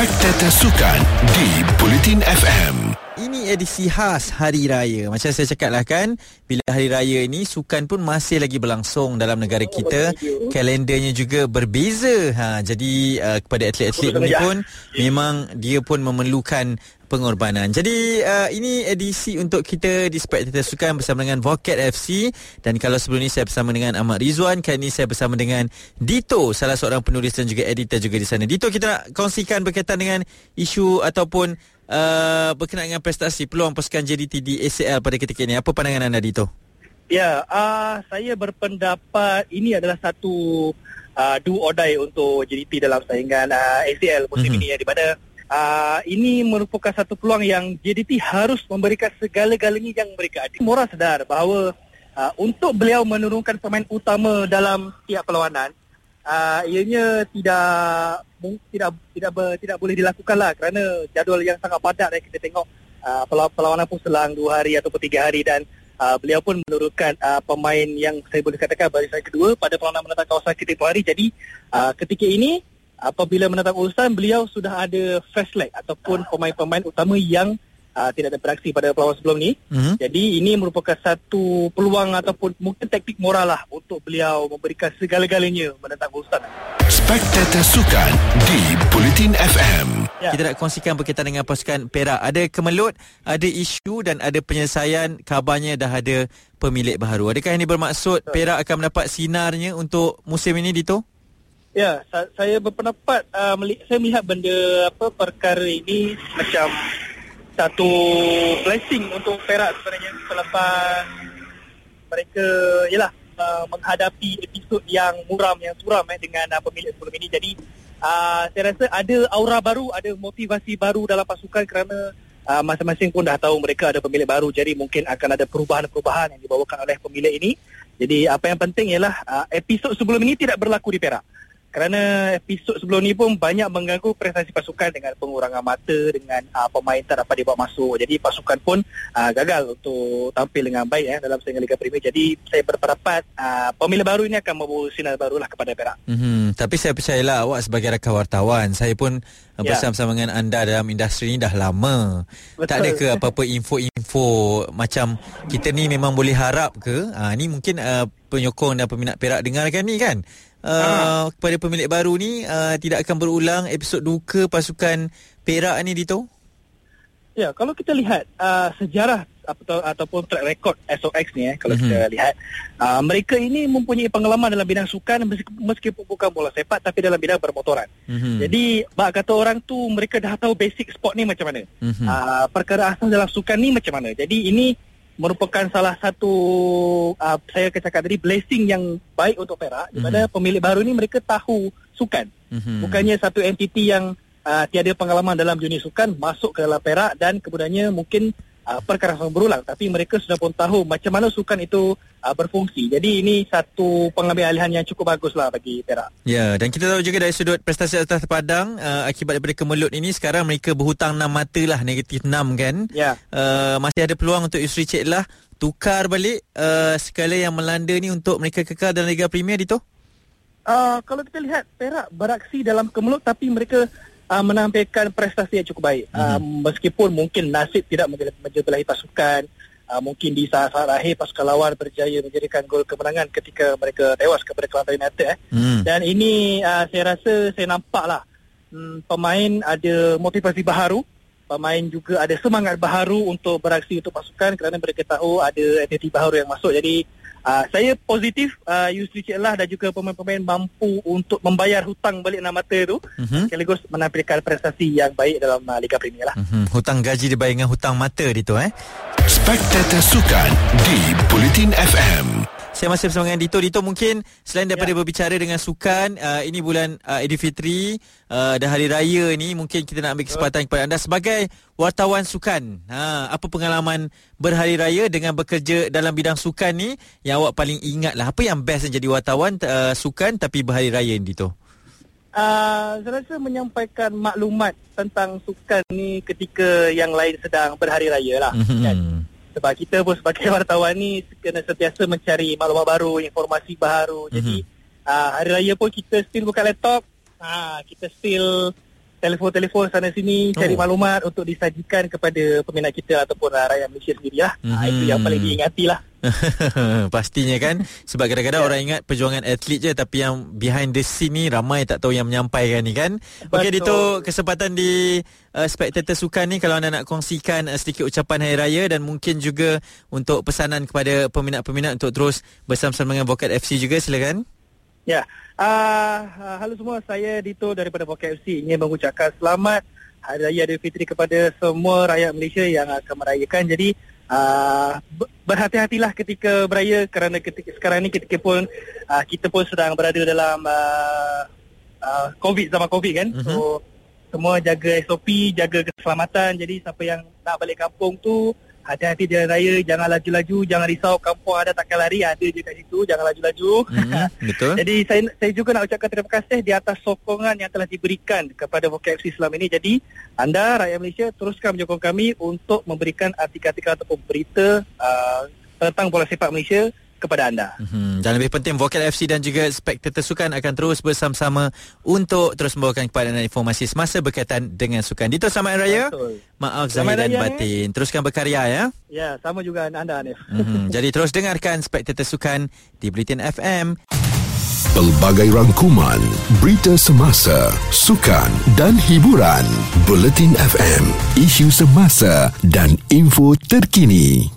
Spectator Sukan di Bulletin FM. Ini edisi khas Hari Raya. Macam saya cakap lah kan, bila Hari Raya ini sukan pun masih lagi berlangsung dalam negara kita. Kalendernya juga berbeza. Ha, jadi uh, kepada atlet-atlet ini pun memang dia pun memerlukan pengorbanan. Jadi uh, ini edisi untuk kita di Spectator Sukan bersama dengan Vocat FC dan kalau sebelum ini saya bersama dengan Ahmad Rizwan, kali ini saya bersama dengan Dito, salah seorang penulis dan juga editor juga di sana. Dito kita nak kongsikan berkaitan dengan isu ataupun uh, berkenaan dengan prestasi peluang pasukan JDT di ACL pada ketika ini. Apa pandangan anda Dito? Ya, uh, saya berpendapat ini adalah satu uh, do or die untuk JDT dalam saingan uh, ACL musim mm-hmm. ini ya di mana uh, ini merupakan satu peluang yang JDT harus memberikan segala-galanya yang mereka ada. Mora sedar bahawa uh, untuk beliau menurunkan pemain utama dalam tiap perlawanan, uh, ianya tidak tidak tidak ber, tidak boleh dilakukan lah kerana jadual yang sangat padat yang kita tengok uh, perlawanan pun selang dua hari atau tiga hari dan uh, beliau pun menurunkan uh, pemain yang saya boleh katakan barisan kedua pada perlawanan menentang kawasan kita hari. Jadi uh, ketika ini apabila menatap urusan beliau sudah ada first leg ataupun pemain-pemain utama yang uh, tidak ada beraksi pada perlawanan sebelum ni. Mm-hmm. Jadi ini merupakan satu peluang ataupun mungkin taktik moral lah untuk beliau memberikan segala-galanya menatap urusan. Spectator Sukan di Bulletin FM. Ya. Kita nak kongsikan berkaitan dengan pasukan Perak. Ada kemelut, ada isu dan ada penyelesaian kabarnya dah ada pemilik baru. Adakah ini bermaksud Perak akan mendapat sinarnya untuk musim ini, Dito? Ya, saya berpendapat uh, saya melihat benda apa perkara ini macam satu blessing untuk Perak sebenarnya selepas mereka ialah uh, menghadapi episod yang muram yang suram eh, dengan uh, pemilik sebelum ini. Jadi uh, saya rasa ada aura baru, ada motivasi baru dalam pasukan kerana uh, masing-masing pun dah tahu mereka ada pemilik baru. Jadi mungkin akan ada perubahan-perubahan yang dibawakan oleh pemilik ini. Jadi apa yang penting ialah uh, episod sebelum ini tidak berlaku di Perak kerana episod sebelum ni pun banyak mengganggu prestasi pasukan dengan pengurangan mata dengan uh, pemain tak dapat dibawa masuk jadi pasukan pun uh, gagal untuk tampil dengan baik eh, dalam saingan Liga Premier jadi saya berpendapat uh, pemilik baru ini akan membawa sinar barulah kepada Perak mm-hmm. tapi saya percayalah awak sebagai rakan wartawan saya pun uh, ya. bersama-sama dengan anda dalam industri ini dah lama Betul. tak ada ke apa-apa info-info macam kita ni memang boleh harap ke uh, ni mungkin uh, penyokong dan peminat Perak dengarkan ni kan uh, kepada pemilik baru ni uh, tidak akan berulang episod duka pasukan Perak ni Dito? Ya, kalau kita lihat uh, sejarah atau ataupun track record SOX ni eh kalau mm-hmm. kita lihat uh, mereka ini mempunyai pengalaman dalam bidang sukan meskipun bukan bola sepak tapi dalam bidang bermotoran. Mm-hmm. Jadi bak kata orang tu mereka dah tahu basic sport ni macam mana. Mm-hmm. Uh, perkara asal dalam sukan ni macam mana. Jadi ini merupakan salah satu uh, saya akan cakap tadi blessing yang baik untuk Perak mm-hmm. di mana mhm. pemilik baru ni mereka tahu sukan. Mm-hmm. Bukannya satu entiti yang uh, tiada pengalaman dalam dunia sukan masuk ke dalam Perak dan kemudiannya mungkin uh, perkara yang berulang tapi mereka sudah pun tahu macam mana sukan itu uh, berfungsi. Jadi ini satu pengambil alihan yang cukup baguslah bagi Perak. Ya, dan kita tahu juga dari sudut prestasi atas padang uh, akibat daripada kemelut ini sekarang mereka berhutang 6 mata lah negatif 6 kan. Ya. Uh, masih ada peluang untuk Yusri Cik lah tukar balik uh, skala yang melanda ni untuk mereka kekal dalam Liga Premier itu? Uh, kalau kita lihat Perak beraksi dalam kemelut tapi mereka uh, menampilkan prestasi yang cukup baik. Mm-hmm. Uh, meskipun mungkin nasib tidak menjebelahi pasukan, uh, mungkin di saat-saat akhir pasukan lawan berjaya menjadikan gol kemenangan ketika mereka tewas kepada Kelantan United. Eh. Mm. Dan ini uh, saya rasa saya nampaklah um, pemain ada motivasi baharu. Pemain juga ada semangat baharu untuk beraksi untuk pasukan kerana mereka tahu ada entiti baharu yang masuk. Jadi Uh, saya positif uh, Yusri Cik Allah dan juga pemain-pemain mampu untuk membayar hutang balik nama mata tu uh-huh. sekaligus menampilkan prestasi yang baik dalam uh, Liga Premier lah. Uh-huh. Hutang gaji dibayar dengan hutang mata di tu eh. Spectator Sukan di Bulletin FM. Saya masih bersama dengan Dito. Dito mungkin selain daripada ya. berbicara dengan sukan, uh, ini bulan uh, Aidilfitri uh, dan Hari Raya ni, mungkin kita nak ambil kesempatan kepada anda sebagai wartawan sukan. Ha, apa pengalaman berhari raya dengan bekerja dalam bidang sukan ni yang awak paling ingat lah? Apa yang best jadi wartawan uh, sukan tapi berhari raya ni, Dito? Uh, saya rasa menyampaikan maklumat tentang sukan ni ketika yang lain sedang berhari raya lah. Mm-hmm. Kan? Sebab kita pun sebagai wartawan ni kena sentiasa mencari maklumat baru, informasi baru. Mm-hmm. Jadi uh, hari raya pun kita still buka laptop, uh, kita still telefon-telefon sana sini cari Oh. maklumat untuk disajikan kepada peminat kita ataupun uh, rakyat Malaysia sendiri lah. Mm-hmm. itu yang paling diingati lah. Pastinya kan Sebab kadang-kadang Ya. orang ingat Perjuangan atlet je Tapi yang behind the scene ni Ramai tak tahu yang menyampaikan ni kan Okey. Dito Kesempatan di uh, Spectator Sukan ni Kalau anda nak kongsikan uh, Sedikit ucapan Hari Raya Dan mungkin juga Untuk pesanan kepada Peminat-peminat Untuk terus Bersama-sama dengan Vokat FC juga Silakan Ya. Uh, halo semua, saya Dito daripada Pocket FC ingin mengucapkan selamat Hari Raya Aidilfitri kepada semua rakyat Malaysia yang akan merayakan. Jadi uh, ber- berhati-hatilah ketika beraya kerana ketika sekarang ni ketika pun uh, kita pun sedang berada dalam uh, uh, COVID zaman COVID kan. Mhm. So semua jaga SOP, jaga keselamatan. Jadi siapa yang nak balik kampung tu hati-hati jalan raya, jangan laju-laju, jangan risau kampung ada takkan lari, ada je kat situ, jangan laju-laju. mm-hmm. Betul Jadi saya saya juga nak ucapkan terima kasih di atas sokongan yang telah diberikan kepada Vokat FC selama ini. Jadi anda rakyat Malaysia teruskan menyokong kami untuk memberikan artikel-artikel ataupun berita uh, tentang bola sepak Malaysia kepada anda. Hmm, dan lebih penting Vocal FC dan juga Spectator Sukan akan terus bersama-sama untuk terus membawakan kepada anda informasi semasa berkaitan dengan sukan. Dito selamat Raya. Betul. Maaf Selamat Zahir dan Raya, batin. Teruskan berkarya ya. Ya, sama juga anda Hanif. Hmm, jadi terus dengarkan Spectator Sukan di Bulletin FM. Pelbagai rangkuman, berita semasa, sukan dan hiburan. Bulletin FM, isu semasa dan info terkini.